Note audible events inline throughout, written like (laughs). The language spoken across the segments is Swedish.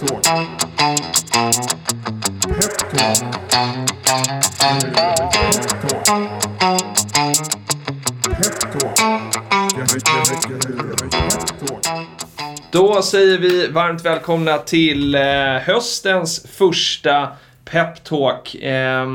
Peptalk. Då säger vi varmt välkomna till eh, höstens första Peptalk. Eh,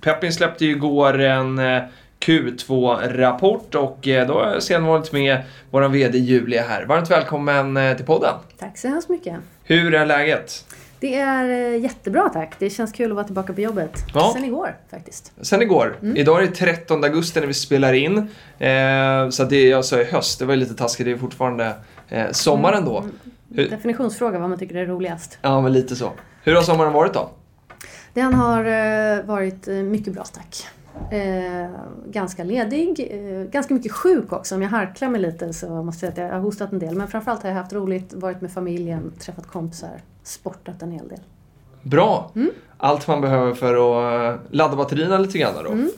Peppin släppte ju igår en eh, Q2-rapport och eh, då har jag sedan varit med vår VD Julia här. Varmt välkommen till podden. Tack så hemskt mycket. Hur är läget? Det är eh, jättebra tack. Det känns kul att vara tillbaka på jobbet. Ja. Sen igår faktiskt. Sen igår. Mm. Idag är det 13 augusti när vi spelar in. Eh, så det är alltså i höst. Det var lite taskigt. Det är fortfarande eh, sommar ändå. Mm. Definitionsfråga vad man tycker är roligast. Ja, men lite så. Hur har sommaren varit då? Den har eh, varit eh, mycket bra tack. Eh, ganska ledig, eh, ganska mycket sjuk också. Om jag harklar mig lite så måste jag säga att jag har hostat en del. Men framförallt har jag haft roligt, varit med familjen, träffat kompisar, sportat en hel del. Bra. Mm. Allt man behöver för att eh, ladda batterierna lite grann då. Mm.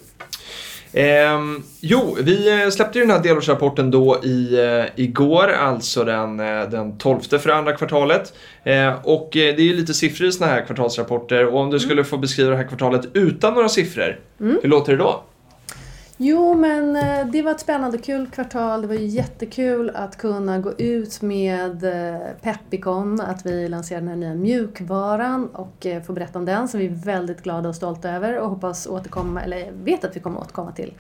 Ehm, jo, vi eh, släppte ju den här delårsrapporten då i, eh, igår, alltså den, eh, den 12 för andra kvartalet. Eh, och eh, det är ju lite siffror i såna här kvartalsrapporter och om du skulle få beskriva det här kvartalet utan några siffror, Mm. hur låter det då? Jo, men eh, det var ett spännande och kul kvartal. Det var ju jättekul att kunna gå ut med eh, Pepicon, att vi lanserar den här nya mjukvaran och eh, få berätta om den som vi är väldigt glada och stolta över och hoppas återkomma, eller vet att vi kommer återkomma till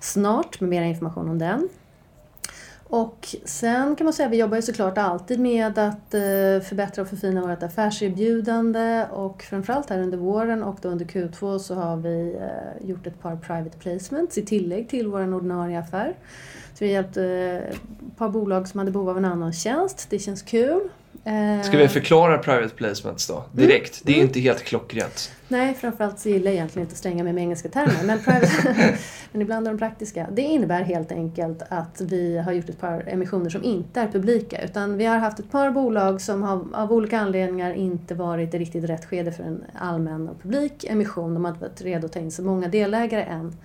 snart med mer information om den. Och sen kan man säga att vi jobbar ju såklart alltid med att eh, förbättra och förfina vårt affärserbjudande och framförallt här under våren och då under Q2 så har vi eh, gjort ett par private placements i tillägg till vår ordinarie affär. Så vi har hjälpt eh, ett par bolag som hade behov av en annan tjänst. Det känns kul. Eh, Ska vi förklara private placements då? Direkt. Det är Mm. inte helt klockrent. Nej, framförallt så gillar jag egentligen inte att slänga mig med engelska termer. Men, private, (laughs) men ibland är de praktiska. Det innebär helt enkelt att vi har gjort ett par emissioner som inte är publika. Utan vi har haft ett par bolag som har av olika anledningar inte varit i riktigt rätt skede för en allmän och publik emission. De har inte varit redo att ta in så många delägare än.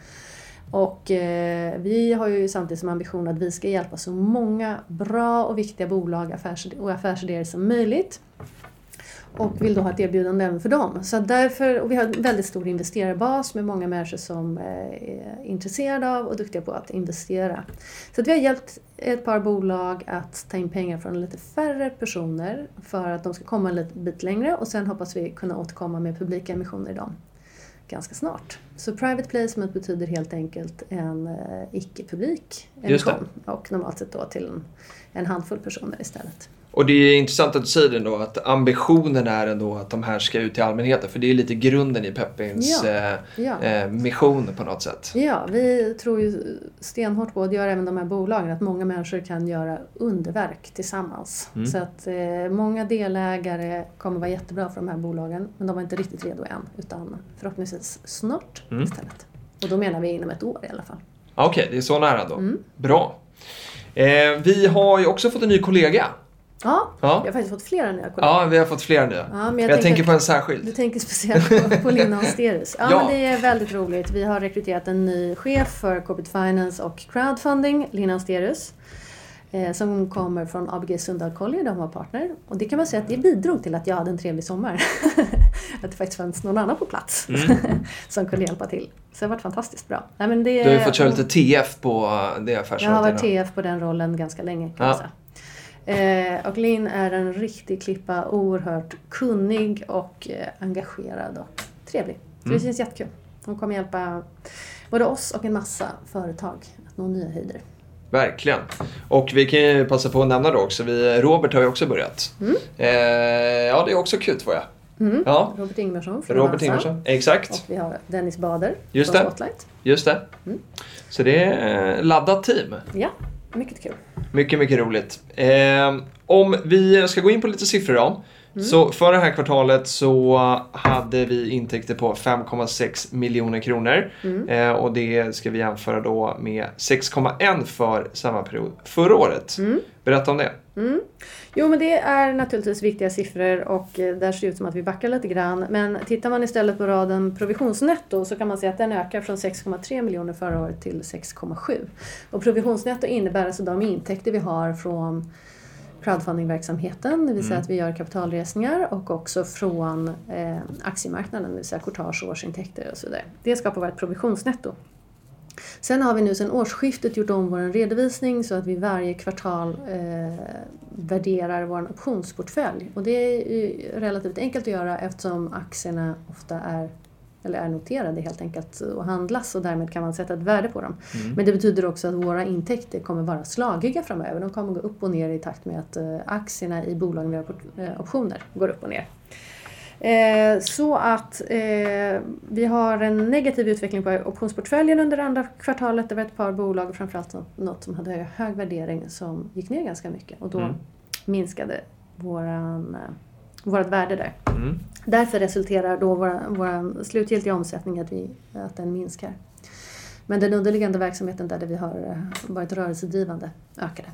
Och eh, vi har ju samtidigt som ambition att vi ska hjälpa så många bra och viktiga bolag affärs och affärsidéer som möjligt. Och vill då ha ett erbjudande även för dem. Så därför, och vi har en väldigt stor investerarbas med många människor som eh, är intresserade av och duktiga på att investera. Så att vi har hjälpt ett par bolag att ta in pengar från lite färre personer för att de ska komma en bit längre och sen hoppas vi kunna återkomma med publika emissioner i dem ganska snart. Så private placement betyder helt enkelt en eh, icke-publik emission och normalt sett då till en, en handfull personer istället. Och det är intressant att du säger ändå att ambitionen är ändå att de här ska ut till allmänheten. För det är lite grunden i Peppins Ja. eh, Ja. eh, mission på något sätt. Ja, vi tror ju stenhårt på, och det gör även de här bolagen, att många människor kan göra underverk tillsammans. Mm. Så att eh, många delägare kommer vara jättebra för de här bolagen, men de var inte riktigt redo än, utan förhoppningsvis snart Mm. istället. Och då menar vi inom ett år i alla fall. Okej, det är så nära då. Mm. Bra. Eh, vi har ju också fått en ny kollega. Ja, Ja, jag har faktiskt fått flera nya kollegor. ja vi har fått flera nya. Ja, men jag jag, tänker på att- en särskild. Du tänker speciellt på, på Lina Austerus. Ja, Ja. Men det är väldigt roligt. Vi har rekryterat en ny chef för Corporate Finance och Crowdfunding, Lina Austerus. Eh, som kommer från ABG Sundal Collier, de var partner. Och det kan man säga att det bidrog till att jag hade en trevlig sommar. (laughs) att det faktiskt fanns någon annan på plats Mm. (laughs) som kunde hjälpa till. Så det har varit fantastiskt bra. Nej, men det, Du har ju fått köra lite TF på eh, det jag har varit. TF på den rollen ganska länge kan Ja. man säga. Eh, och Linn är en riktig klippa, oerhört kunnig och eh, engagerad och trevlig. Så Mm. det känns jättekul. Hon kommer hjälpa både oss och en massa företag att nå nya höjder. Verkligen. Och vi kan ju passa på att nämna då också, vi, Robert har ju också börjat. Mm. Eh, ja, det är också kul tror jag. Mm. Ja, Robert Ingvarsson från Robert. Ingvarsson. Exakt, Och vi har Dennis Bader Just från det. Spotlight. just det. Mm. Så det är eh, laddat team. Ja, mycket kul. Mycket, mycket roligt. Eh, om vi ska gå in på lite siffror då. Mm. Så för det här kvartalet så hade vi intäkter på 5,6 miljoner kronor. Mm. Eh, och det ska vi jämföra då med 6,1 för samma period förra året. Mm. Berätta om det. Mm. Jo, men det är naturligtvis viktiga siffror och eh, där ser det ut som att vi backar lite grann. Men tittar man istället på raden provisionsnetto så kan man se att den ökar från 6,3 miljoner förra året till 6,7. Och provisionsnetto innebär alltså de intäkter vi har från crowdfundingverksamheten, det vill säga mm. att vi gör kapitalresningar och också från eh, aktiemarknaden, det vill säga courtage, årsintäkter och så vidare. Det skapar vårt provisionsnetto. Sen har vi nu sedan årsskiftet gjort om vår redovisning så att vi varje kvartal eh, värderar vår optionsportfölj. Och det är relativt enkelt att göra eftersom aktierna ofta är eller är noterade helt enkelt och handlas och därmed kan man sätta ett värde på dem. Mm. Men det betyder också att våra intäkter kommer vara slagiga framöver. De kommer gå upp och ner i takt med att eh, aktierna i bolagen vi har eh, optioner går upp och ner. Eh, så att eh, vi har en negativ utveckling på optionsportföljen under andra kvartalet. Det var ett par bolag, framförallt något som hade hög värdering, som gick ner ganska mycket och då mm. minskade våran, eh, vårat värde där. Mm. Därför resulterar då vår, slutgiltiga omsättning att, vi, att den minskar. Men den underliggande verksamheten där vi har varit rörelsedrivande ökade.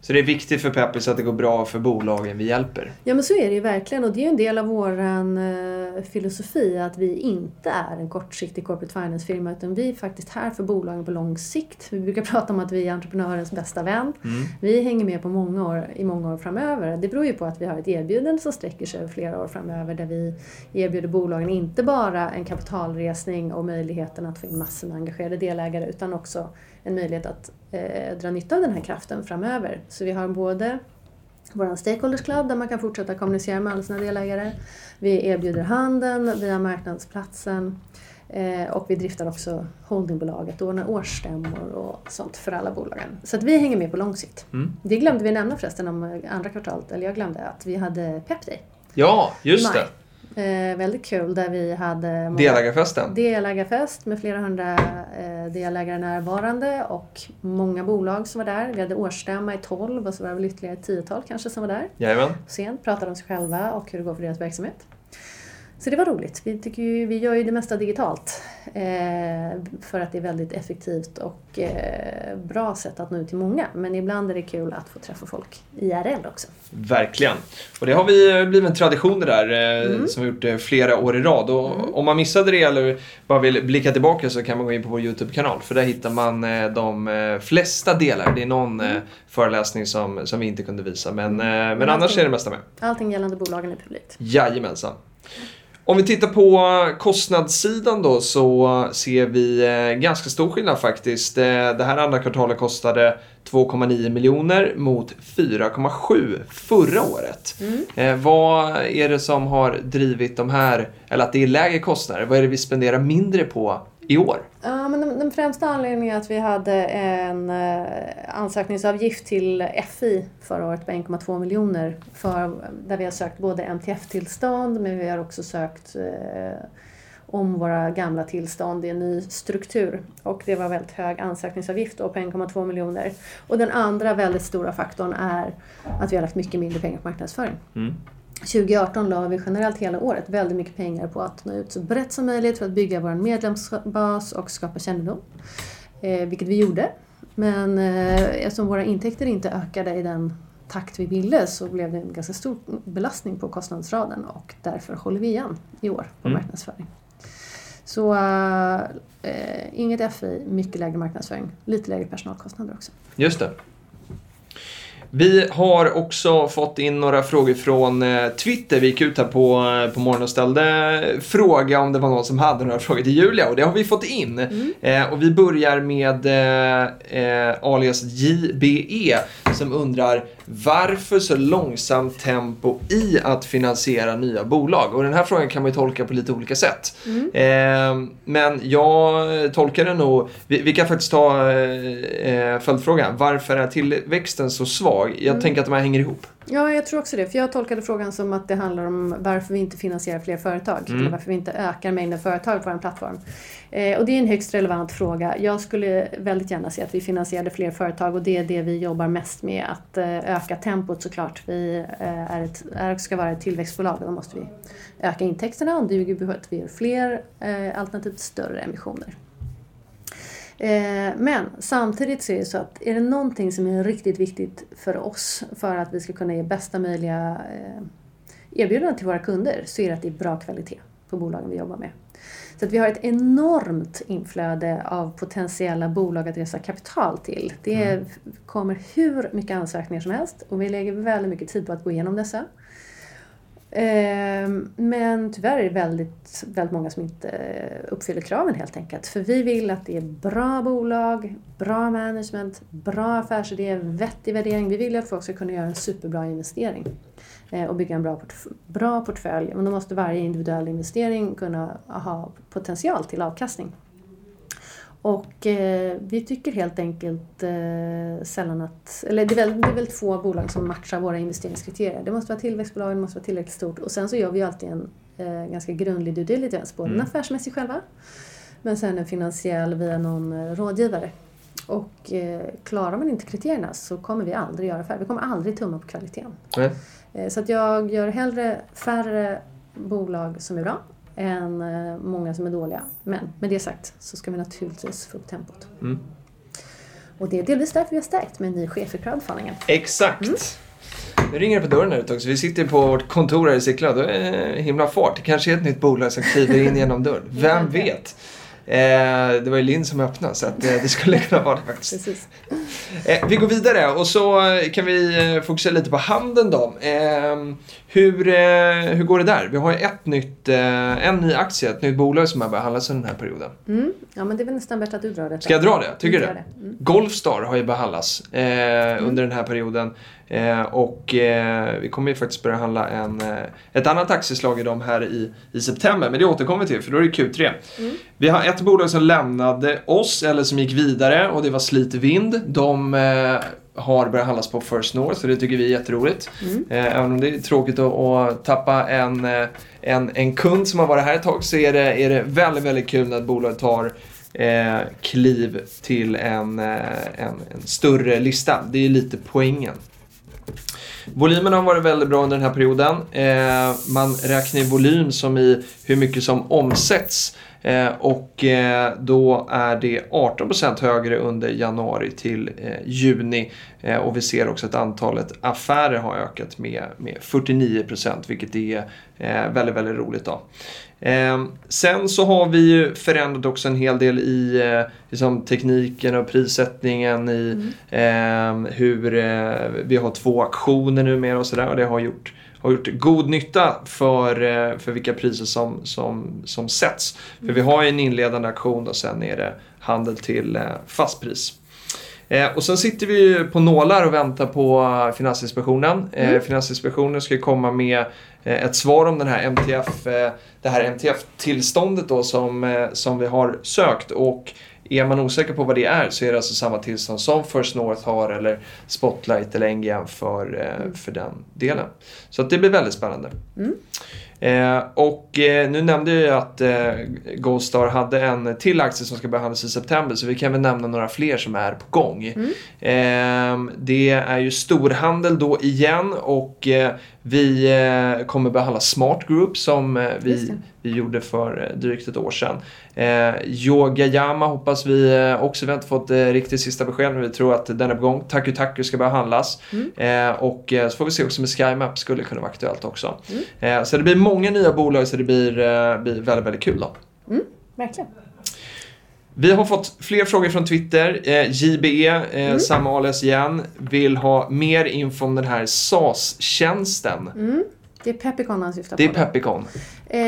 Så det är viktigt för Peppis att det går bra för bolagen vi hjälper. Ja men så är det ju verkligen och det är ju en del av vår eh, filosofi att vi inte är en kortsiktig corporate finance-firma utan vi är faktiskt här för bolagen på lång sikt. Vi brukar (laughs) prata om att vi är entreprenörens bästa vän. Mm. Vi hänger med på många år, i många år framöver. Det beror ju på att vi har ett erbjudande som sträcker sig över flera år framöver där vi erbjuder bolagen inte bara en kapitalresning och möjligheten att få in massor med engagerade delägare utan också en möjlighet att eh, dra nytta av den här kraften framöver. Så vi har både vår Stakeholders Club där man kan fortsätta kommunicera med alla sina delägare. Vi erbjuder handeln via marknadsplatsen eh, och vi driftar också holdingbolaget och ordnar årsstämmor och sånt för alla bolagen. Så att vi hänger med på lång sikt. Mm. Det glömde vi nämna förresten om andra kvartalet, eller jag glömde att vi hade Pep Day. Ja, just det. Eh, väldigt kul där vi hade Delägarfesten? Delägarfest med flera hundra eh, delägare närvarande och många bolag som var där. Vi hade årsstämma i 12 och så var det väl ytterligare ett tiotal kanske som var där. Jajamän. Sen pratade om sig själva och hur det går för deras verksamhet. Så det var roligt. Vi, tycker ju, vi gör ju det mesta digitalt eh, för att det är väldigt effektivt och eh, bra sätt att nå ut till många. Men ibland är det kul att få träffa folk IRL också. Verkligen. Och det har vi blivit en tradition det där eh, mm. som vi gjort eh, flera år i rad. Och mm. Om man missade det eller bara vill blicka tillbaka så kan man gå in på vår YouTube-kanal. För där hittar man eh, de eh, flesta delar. Det är någon mm. föreläsning som, som vi inte kunde visa. Men, men, men annars är det mesta med. Allting gällande bolagen är publikt. Jajamensan. Om vi tittar på kostnadssidan då så ser vi eh, ganska stor skillnad faktiskt. Eh, det här andra kvartalet kostade 2,9 miljoner mot 4,7 förra året. Mm. Eh, vad är det som har drivit de här, eller att det är lägre kostnader? Vad är det vi spenderar mindre på i år? Ja, men den, den främsta anledningen är att vi hade en eh, ansökningsavgift till FI förra året på 1,2 miljoner för, där vi har sökt både MTF-tillstånd men vi har också sökt eh, om våra gamla tillstånd i en ny struktur. Och det var väldigt hög ansökningsavgift då på 1,2 miljoner. Och den andra väldigt stora faktorn är att vi har lagt mycket mindre pengar på marknadsföring. Mm. 2018 la vi generellt hela året väldigt mycket pengar på att nå ut så brett som möjligt för att bygga vår medlemsbas och skapa kännedom. Eh, vilket vi gjorde. Men eh, eftersom våra intäkter inte ökade i den takt vi ville så blev det en ganska stor belastning på kostnadsraden och därför håller vi igen i år på mm. marknadsföring. Så eh, inget FI, mycket lägre marknadsföring, lite lägre personalkostnader också. Just det. Vi har också fått in några frågor från eh, Twitter. Vi gick ut här på, eh, på morgonen och ställde fråga om det var någon som hade några frågor till Julia och det har vi fått in. Mm. Eh, och vi börjar med eh, eh alias JBE som undrar varför så långsamt tempo i att finansiera nya bolag? Och den här frågan kan man ju tolka på lite olika sätt. Mm. Eh, men jag tolkar den nog, vi, vi kan faktiskt ta eh, följdfrågan, varför är tillväxten så svag? Jag mm. tänker att de här hänger ihop. Ja, jag tror också det. För jag tolkade frågan som att det handlar om varför vi inte finansierar fler företag. Mm. Eller varför vi inte ökar mängden företag på vår plattform. Eh, och det är en högst relevant fråga. Jag skulle väldigt gärna se att vi finansierade fler företag och det är det vi jobbar mest med. Att eh, öka tempot såklart. Vi eh, är ett, är, ska vara ett tillväxtbolag och då måste vi öka intäkterna och det bygger på att vi gör fler eh, alternativt större emissioner. Eh, men samtidigt så är det så att är det någonting som är riktigt viktigt för oss för att vi ska kunna ge bästa möjliga eh, erbjudanden till våra kunder så är det att det är bra kvalitet på bolagen vi jobbar med. Så att vi har ett enormt inflöde av potentiella bolag att resa kapital till. Det Mm. kommer hur mycket ansökningar som helst och vi lägger väldigt mycket tid på att gå igenom dessa. Ehm, men tyvärr är det väldigt, väldigt många som inte eh, uppfyller kraven helt enkelt. För vi vill att det är bra bolag, bra management, bra affärsidé, vettig värdering. Vi vill att folk ska kunna göra en superbra investering eh, och bygga en bra, portf- bra portfölj. Men då måste varje individuell investering kunna ha potential till avkastning. Och eh, vi tycker helt enkelt eh, sällan att, eller det är, väl, det är väl två bolag som matchar våra investeringskriterier. Det måste vara tillväxtbolag, det måste vara tillräckligt stort och sen så gör vi ju alltid en eh, ganska grundlig due diligence, både Mm. en affärsmässig själva men sen en finansiell via någon eh, rådgivare. Och eh, klarar man inte kriterierna så kommer vi aldrig göra affär. Vi kommer aldrig tumma på kvaliteten. Eh, Så att jag gör hellre färre bolag som är bra än eh, många som är dåliga. Men med det sagt så ska vi naturligtvis få upp tempot. Mm. Och det är delvis därför vi har stärkt med en ny chef i crowdfundingen. Exakt. Mm. Nu ringer det på dörren här ute också. Vi sitter på vårt kontor här i Sickla. Då är det himla fart. Det kanske är ett nytt bolag som kliver in genom dörren. (laughs) Vem vet? Eh, det var ju Linn som öppnade så att, eh, det skulle (laughs) kunna vara det faktiskt. Eh, vi går vidare och så eh, kan vi eh, fokusera lite på handeln då. Eh, hur, eh, hur går det där? Vi har ju ett nytt, en ny aktie, ett nytt bolag som har behandlats under den här perioden. Mm. Ja men det är väl nästan bättre att du drar detta. Ska jag dra det? Tycker du det? det? Mm. Golfstar har ju behandlats eh, under den här perioden. Eh, och eh, vi kommer ju faktiskt börja handla en, eh, ett annat aktieslag i dem här i, i september. Men det återkommer vi till för då är det Q3. Mm. Vi har ett bolag som lämnade oss, eller som gick vidare och det var Slite Vind. De har börjat handlas på First North och det tycker vi är jätteroligt. Mm. Även om det är tråkigt att, att tappa en, en, en kund som har varit här ett tag så är det, är det väldigt, väldigt kul när ett bolag tar eh, kliv till en, eh, en, en större lista. Det är lite poängen. Volymen har varit väldigt bra under den här perioden. Eh, man räknar i volym som i hur mycket som omsätts. Eh, och eh, då är det 18% högre under januari till eh, juni. Och vi ser också att antalet affärer har ökat med, med 49% vilket är väldigt, väldigt roligt. Då. Eh, sen så har vi ju förändrat också en hel del i liksom tekniken och prissättningen i eh, hur eh, vi har två auktioner numera och sådär och det har gjort har gjort god nytta för, eh, för vilka priser som, som, som sätts. För vi har ju en inledande auktion och sen är det handel till eh, fastpris. Eh, och sen sitter vi på nålar och väntar på Finansinspektionen. Eh, Mm. Finansinspektionen ska komma med eh, ett svar om den här MTF, det här MTF-tillståndet då som, som vi har sökt. Och är man osäker på vad det är så är det alltså samma tillstånd som First North har eller Spotlight eller NGM för, eh, för den delen. Så att det blir väldigt spännande. Mm. Eh, och eh, nu nämnde jag att eh, Goldstar hade en till aktie som ska behandlas i september så vi kan väl nämna några fler som är på gång. Mm. Eh, det är ju storhandel då igen och eh, vi eh, kommer behandla Smart Group som eh, vi, vi gjorde för eh, drygt ett år sedan. Eh, Yogayama hoppas vi eh, också, vi har inte fått eh, riktigt sista besked men vi tror att den är på gång. Taku Taku ska behandlas. Mm. Eh, och så får vi se också med SkyMap skulle kunna vara aktuellt också. Mm. Så det blir många nya bolag så det blir, blir väldigt, väldigt kul då. Verkligen. Vi har fått fler frågor från Twitter. Eh, JBE, eh, Mm. samma alias igen, vill ha mer info om den här SAS-tjänsten. Mm. Det är Pepicon han syftar Det är på. Pepicon. Eh,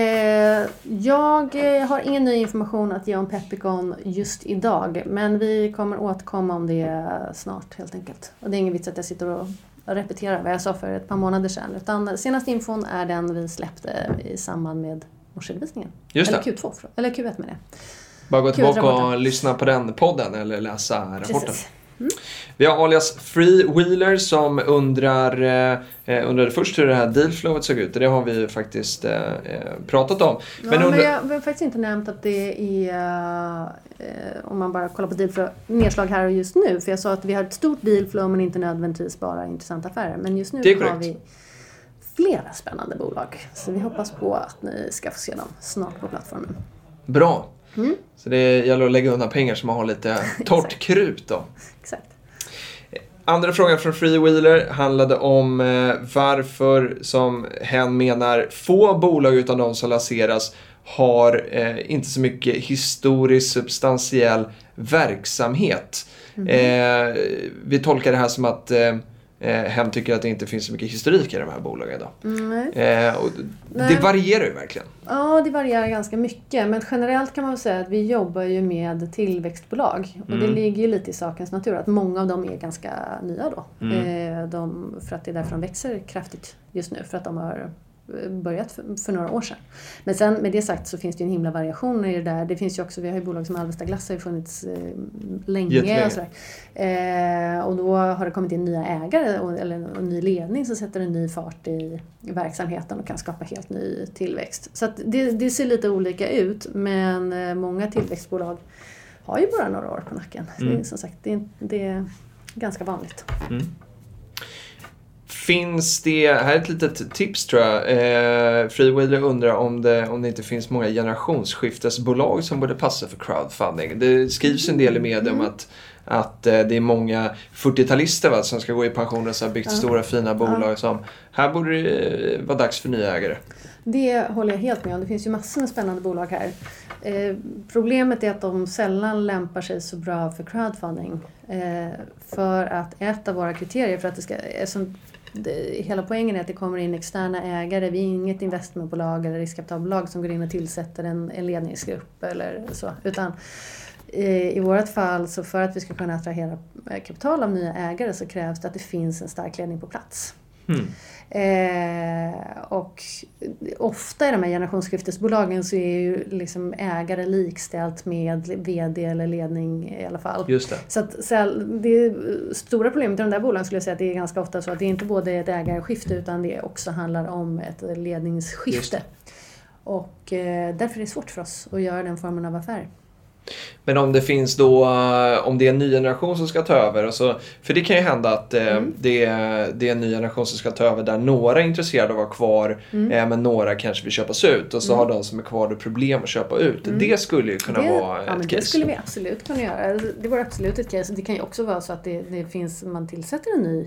jag eh, har ingen ny information att ge om Pepicon just idag. Men vi kommer återkomma om det snart helt enkelt. Och det är ingen vits att jag sitter och repeterar vad jag sa för ett par månader sedan. Utan senaste infon är den vi släppte i samband med årsredovisningen. Just eller det. Q2, förlåt. eller Q1 med det. Bara gå tillbaka och lyssna på den podden eller läsa rapporten. Precis. Vi har alias Freewheeler som undrar, eh, undrade först hur det här dealflowet såg ut. Det har vi ju faktiskt eh, eh, pratat om. Men, Men ja, undrar- men jag vi har faktiskt inte nämnt att det är, eh, om man bara kollar på dealflow, nedslag här och just nu. För jag sa att vi har ett stort dealflow men inte nödvändigtvis bara intressanta affärer. Men just nu har vi flera spännande bolag. Så vi hoppas på att ni ska få se dem snart på plattformen. Bra. Mm. Så det gäller att lägga undan pengar så man har lite (laughs) torrt krut då. Exakt. Andra frågan från Freewheeler handlade om eh, varför, som hen menar, få bolag utan de som lanseras har eh, inte så mycket historisk substantiell verksamhet. Mhm. Eh, vi tolkar det här som att eh, eh, Hem tycker att det inte finns så mycket historik i de här bolagen idag. Mm. Eh, och Nej. det varierar ju verkligen. Ja, det varierar ganska mycket. Men generellt kan man säga att vi jobbar ju med tillväxtbolag. Och det Mm. ligger ju lite i sakens natur att många av dem är ganska nya då. Mm. Eh, de, för att det är därför de växer kraftigt just nu. För att de har börjat för, för några år sedan. Men sen med det sagt så finns det ju en himla variation i det där. Det finns ju också, vi har ju bolag som Alvesta Glass har ju funnits eh, länge. Jättelänge. Och, sådär. Eh, och då har det kommit in nya ägare och, eller en ny ledning som sätter en ny fart i, verksamheten och kan skapa helt ny tillväxt. Så det, det ser lite olika ut men eh, många tillväxtbolag har ju bara några år på nacken. Det är, Mm. som sagt, det, det är ganska vanligt. Finns det, här är ett litet tips tror jag. Eh, Freewheeler undrar om det, om det inte finns många generationsskiftesbolag som borde passa för crowdfunding. Det skrivs en del i media om att, att eh, det är många 40-talister va, som ska gå i pension och så har byggt Ja. stora fina bolag som, här borde det eh, vara dags för nya ägare. Det håller jag helt med om. Det finns ju massor med spännande bolag här. Eh, problemet är att de sällan lämpar sig så bra för crowdfunding. Eh, för att ett av våra kriterier för att det ska... Eftersom det, hela poängen är att det kommer in externa ägare. Vi är inget investmentbolag eller riskkapitalbolag som går in och tillsätter en, en ledningsgrupp eller så. Utan eh, i, i vårt fall, så för att vi ska kunna attrahera kapital av nya ägare så krävs det att det finns en stark ledning på plats. Hmm. Eh, och ofta i de här generationsskiftesbolagen så är ju liksom ägare likställt med VD eller ledning i alla fall. Just det. Så att, så det stora problemet i de där bolagen skulle jag säga att det är ganska ofta så att det är inte både ett ägarskifte utan det också handlar om ett ledningsskifte. Och eh, därför är det svårt för oss att göra den formen av affär. Men om det finns då, eh, om det är en ny generation som ska ta över. Och så, för det kan ju hända att eh, Mm. det, är- det är en ny generation som ska ta över där några är intresserade av att vara kvar Mm. eh, men några kanske vill köpas ut. Och så har de som är kvar då problem att köpa ut. Det skulle ju kunna Mm. det, vara ja, ett det case. skulle vi absolut kunna göra. Det vore absolut ett case. Det kan ju också vara så att det, det finns, man tillsätter en ny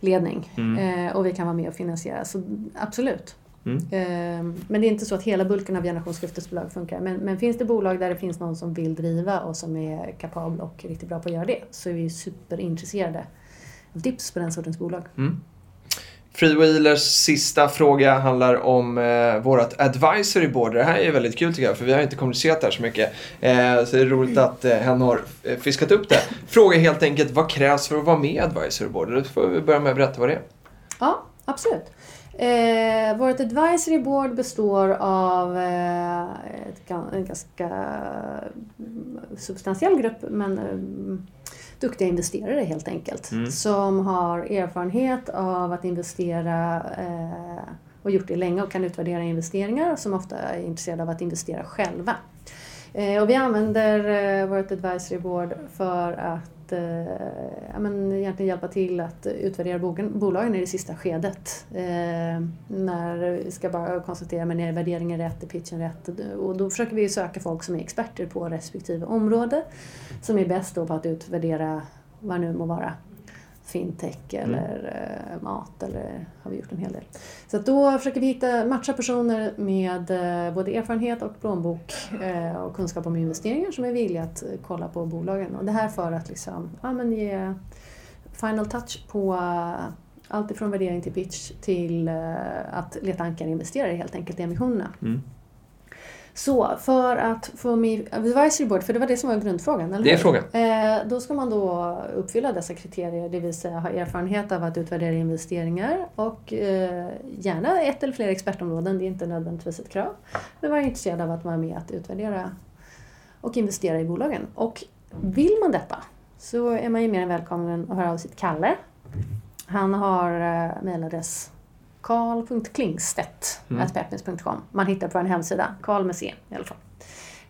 ledning eh, och vi kan vara med och finansiera. Så absolut. Mm. Eh, men det är inte så att hela bulken av generationsskiftesbolag funkar. Men, men finns det bolag där det finns någon som vill driva och som är kapabel och riktigt bra på att göra det så är vi superintresserade av tips på den sortens bolag. Freewheelers sista fråga handlar om eh, vårt advisory board. Det här är väldigt kul tycker jag för vi har inte kommunicerat det här så mycket. Eh, så det är roligt att eh, hen har eh, fiskat upp det. Fråga helt enkelt vad krävs för att vara med i advisory board? Då får vi börja med att berätta vad det är. Ja, absolut. Eh, vårt advisory board består av eh, ett, en ganska mm, substantiell grupp men eh, duktiga investerare helt enkelt. Som har erfarenhet av att investera eh, och gjort det länge och kan utvärdera investeringar och som ofta är intresserade av att investera själva. Eh, och vi använder eh, vårt advisory board för att eh, ja, men egentligen hjälpa till att utvärdera bogen, bolagen i det sista skedet. Eh, när vi ska bara konstatera men är värderingen rätt, är pitchen rätt? Och då försöker vi söka folk som är experter på respektive område. Som är bäst då på att utvärdera vad nu må vara. Fintech eller eh, mat eller har vi gjort en hel del. Så då försöker vi hitta, matcha personer med eh, både erfarenhet och plånbok eh, och kunskap om investeringar som är villiga att kolla på bolagen. Och det här för att liksom, ja, men ge final touch på allt ifrån värdering till pitch till att leta ankarinvesterare helt enkelt i emissionerna. Mm. Så för att få med advisory board, för det var det som var grundfrågan, eller Det är frågan. Eh, då ska man då uppfylla dessa kriterier, det vill säga ha erfarenhet av att utvärdera investeringar och eh, gärna ett eller flera expertområden, det är inte nödvändigtvis ett krav. Men vara intresserad av att vara med att utvärdera och investera i bolagen. Och vill man detta så är man ju mer än välkommen att höra av sig till Kalle. Han har eh, mejladress karl.klingstedt.peppins.com. Man hittar på en hemsida, Karl med C i alla fall.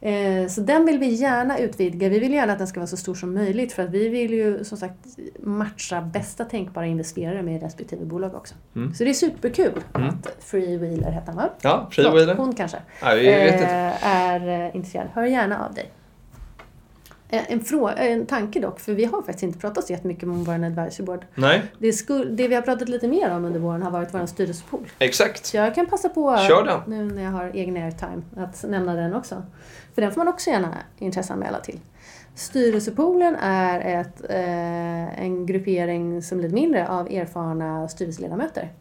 Eh, Så den vill vi gärna utvidga. Vi vill gärna att den ska vara så stor som möjligt för att vi vill ju som sagt matcha bästa tänkbara investerare med respektive bolag också. Mm. Så det är superkul att Freewheeler heter han va? Ja, Freewheeler. Hon kanske. Ja, inte. eh, är eh, intresserad. Hör gärna av dig. En, frå- en tanke dock, för vi har faktiskt inte pratat så jättemycket om vår advisory board. Nej, Det, skul- det vi har pratat lite mer om under våren har varit vår styrelsepool. exakt. Så jag kan passa på, Kör den. nu när jag har egen airtime, att nämna den också. För den får man också gärna intresseanmäla till. Styrelsepoolen är ett, eh, en gruppering som lite mindre av erfarna styrelseledamöter.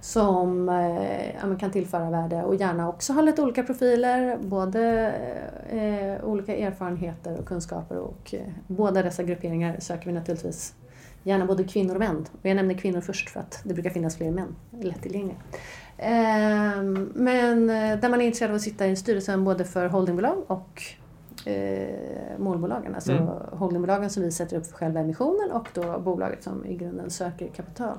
Som eh, kan tillföra värde och gärna också ha lite olika profiler, både eh, olika erfarenheter och kunskaper. Och eh, båda dessa grupperingar söker vi naturligtvis gärna både kvinnor och män. Och jag nämner kvinnor först för att det brukar finnas fler män lättillgängliga. Ehm, men eh, där man är intresserad av att sitta i styrelsen både för holdingbolag och eh, målbolagen. Alltså Mm. holdingbolagen som vi sätter upp för själva emissionen och då bolaget som i grunden söker kapital.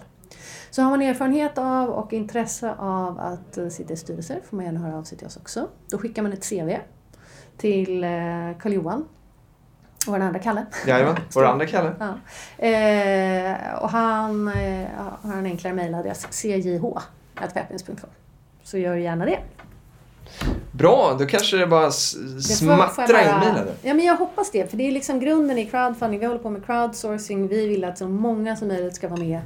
Så har man erfarenhet av och intresse av att eh, sitta i styrelser får man gärna höra av sig till oss också. Då skickar man ett CV till eh, Karl-Johan och den andra Kalle. Jajamän, (laughs) vår andra Kalle. Ja. Eh, och han eh, har en enklare mejladress, cjh.peppins.com. Så gör gärna det. Bra, då kanske det bara smattrar in mejlen. Ja, men jag hoppas det. För det är liksom grunden i crowdfunding. Vi håller på med crowdsourcing. Vi vill att så många som möjligt ska vara med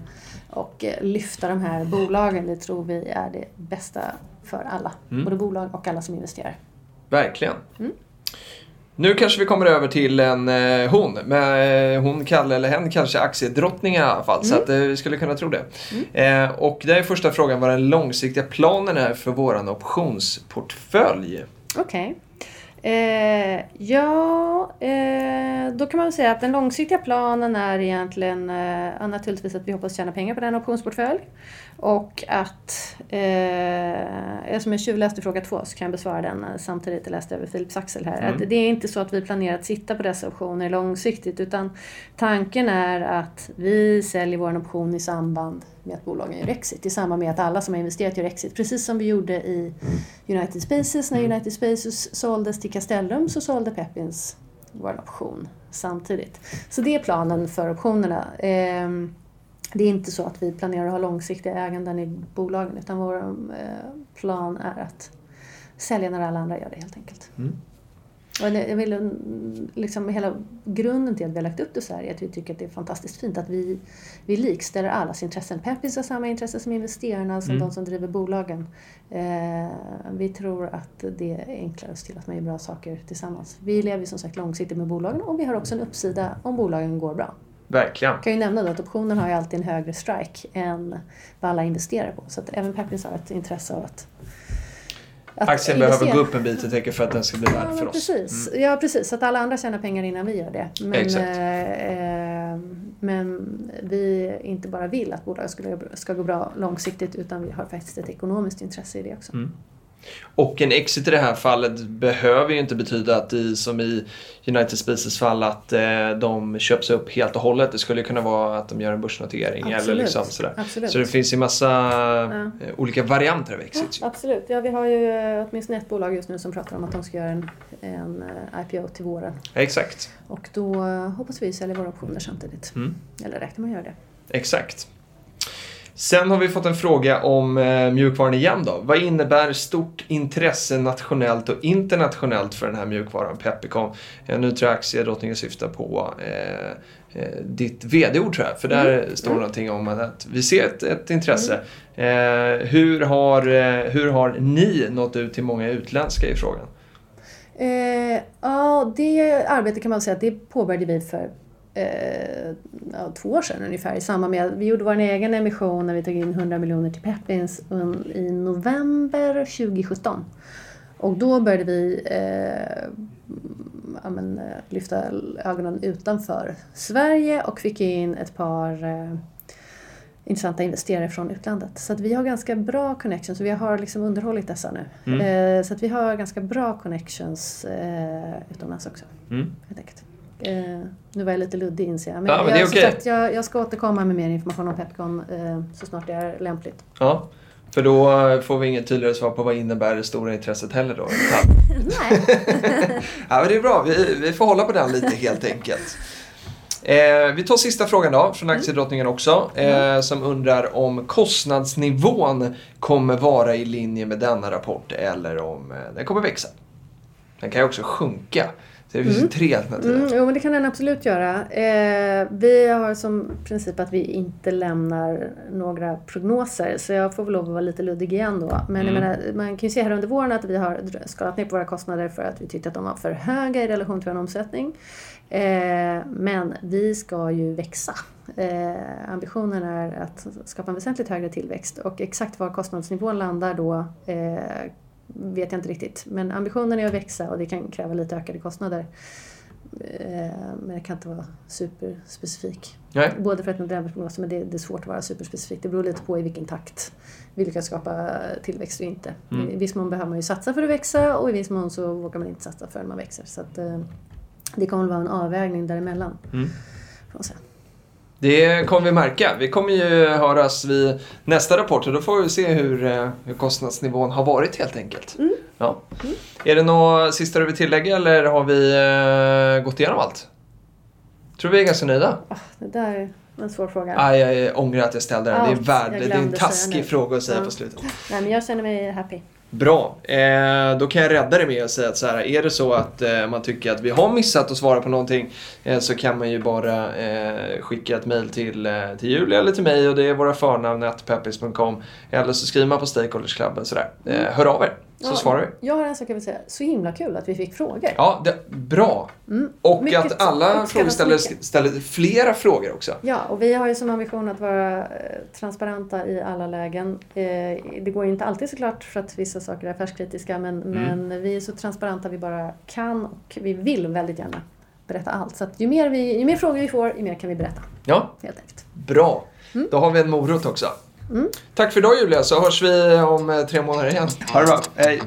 och eh, lyfta de här bolagen. Det tror vi är det bästa för alla. Mm. Både bolag och alla som investerar. Verkligen. Mm. Nu kanske vi kommer över till en eh, hon. Men, eh, hon, Kalle eller hen kanske aktiedrottning i alla fall. Så Mm. att, eh, vi skulle kunna tro det. Eh, och där är första frågan vad den långsiktiga planen är för våran optionsportfölj. Okej. Eh, ja, eh, då kan man väl säga att den långsiktiga planen är egentligen eh, naturligtvis att vi hoppas tjäna pengar på den optionsportfölj. Och att, eh, eftersom jag tjuvläste fråga två så kan jag besvara den samtidigt. Jag läste över Philips Axel här. Mm. Att det är inte så att vi planerar att sitta på dessa optioner långsiktigt utan tanken är att vi säljer vår option i samband med att bolagen gör exit. I samband med att alla som har investerat gör exit. Precis som vi gjorde i United Spaces. När United Spaces såldes till Castellum så sålde Pepins vår option samtidigt. Så det är planen för optionerna. Ehm, det är inte så att vi planerar att ha långsiktiga äganden i bolagen utan vår eh, plan är att sälja när alla andra gör det helt enkelt. Mm. Och jag vill, liksom, hela grunden till att vi har lagt upp det så här är att vi tycker att det är fantastiskt fint att vi, vi likställer allas intressen. Peppins har samma intresse som investerarna, som Mm. de som driver bolagen. Eh, vi tror att det är enklare att se till att man gör bra saker tillsammans. Vi lever som sagt långsiktigt med bolagen och vi har också en uppsida om bolagen går bra. Verkligen. Jag kan ju nämna då att optionen har ju alltid en högre strike än vad alla investerar på. Så att även Peppins har ett intresse av att Aktien behöver gå upp en bit helt enkelt för att den ska bli värd för oss. precis. Mm. Ja, precis. Så att alla andra tjänar pengar innan vi gör det. Men, eh, eh, men vi inte bara vill att bolaget ska, ska gå bra långsiktigt utan vi har faktiskt ett ekonomiskt intresse i det också. Mm. Och en exit i det här fallet behöver ju inte betyda att i, som i United Spaces fall att eh, de köps upp helt och hållet. Det skulle kunna vara att de gör en börsnotering eller Absolut. liksom sådär. Absolut. Så det finns ju massa eh, olika varianter av exits. ju. Absolut. Ja, vi har ju eh, åtminstone ett bolag just nu som pratar om att de ska göra en, en eh, IPO till våren. Exakt. Och då hoppas vi sälja våra optioner samtidigt. Mm. Eller räknar att göra det. Exakt. Sen har vi fått en fråga om eh, mjukvaran igen då. Vad innebär stort intresse nationellt och internationellt för den här mjukvaran Pepicom? Eh, nu tror jag aktiedrottningen syftar på eh, eh, ditt VD-ord tror jag. För där står det Mm. någonting om att vi ser ett, ett intresse. Eh, hur, har, eh, hur har ni nått ut till många utländska i frågan? Eh, ja, det arbetet kan man säga att det påbörjade vi för eh, ja, två år sedan ungefär i samband med att vi gjorde vår egen emission när vi tog in 100 miljoner till Peppins i november 2017. Och då började vi eh, ja, men, eh, lyfta ögonen utanför Sverige och fick in ett par eh, intressanta investerare från utlandet. Så att vi har ganska bra connections vi har liksom underhållit dessa nu. Mm. Eh, så att vi har ganska bra connections eh, utomlands också. Mm. Helt enkelt. Eh, nu var jag lite luddig inser jag. Men, Ja, men jag, okej. sagt, jag, jag ska återkomma med mer information om Pepcon eh, så snart det är lämpligt. Ja, för då eh, får vi inget tydligare svar på vad innebär det stora intresset heller då. (laughs) Nej. (laughs) Ja, men det är bra. Vi, vi får hålla på den lite helt enkelt. Eh, vi tar sista frågan då, från aktiedrottningen också. Eh, som undrar om kostnadsnivån kommer vara i linje med denna rapport eller om eh, den kommer växa. Den kan ju också sjunka. Det finns ju tre alternativ. Mm, jo, men det kan den absolut göra. Eh, vi har som princip att vi inte lämnar några prognoser, så jag får väl lov att vara lite luddig igen då. Men Mm. jag menar, man kan ju se här under våren att vi har skalat ner på våra kostnader för att vi tyckte att de var för höga i relation till vår omsättning. Eh, men vi ska ju växa. Eh, ambitionen är att skapa en väsentligt högre tillväxt och exakt var kostnadsnivån landar då eh, vet jag inte riktigt. Men ambitionen är att växa och det kan kräva lite ökade kostnader. Eh, Men jag kan inte vara superspecifik. Nej. Både för att det är prognoser men det, det är svårt att vara superspecifik. Det beror lite på i vilken takt vi lyckas skapa tillväxt och inte. Mm. I viss mån behöver man ju satsa för att växa och i viss mån så vågar man inte satsa förrän man växer. Så att, eh, det kommer att vara en avvägning däremellan. Mm. Det kommer vi märka. Vi kommer ju höras vid nästa rapport och då får vi se hur, eh, hur kostnadsnivån har varit helt enkelt. Mm. Ja. Är det något sista du vill tillägga eller har vi eh, gått igenom allt? tror vi är ganska nöjda. Ah, det där är en svår fråga. Aj, jag ångrar att jag ställde den. Ja, det är, värd, det är en taskig fråga att säga Ja. på slutet. Nej, men jag känner mig happy. Bra, eh, då kan jag rädda det med att säga att så här, är det så att eh, man tycker att vi har missat att svara på någonting eh, så kan man ju bara eh, skicka ett mail till, eh, till Julia eller till mig och det är våra förnamn peppis.com eller så skriver man på Stakeholdersklubben sådär. Eh, hör av er så Ja, svarar vi. Jag har en sak jag vill säga. Så himla kul att vi fick frågor. Ja, det, bra. Mm. Och Mycket att alla frågeställare ställer flera frågor också. Ja, och vi har ju som ambition att vara eh, transparenta i alla lägen. Eh, Det går ju inte alltid såklart för att vissa saker är affärskritiska men, Mm. men vi är så transparenta vi bara kan och vi vill väldigt gärna berätta allt. Så ju, mer vi, ju mer frågor vi får, ju mer kan vi berätta. Ja, Helt enkelt. bra. Då har vi en morot också. Mm. Tack för idag Julia, så hörs vi om eh, tre månader igen. Ha det bra, hej!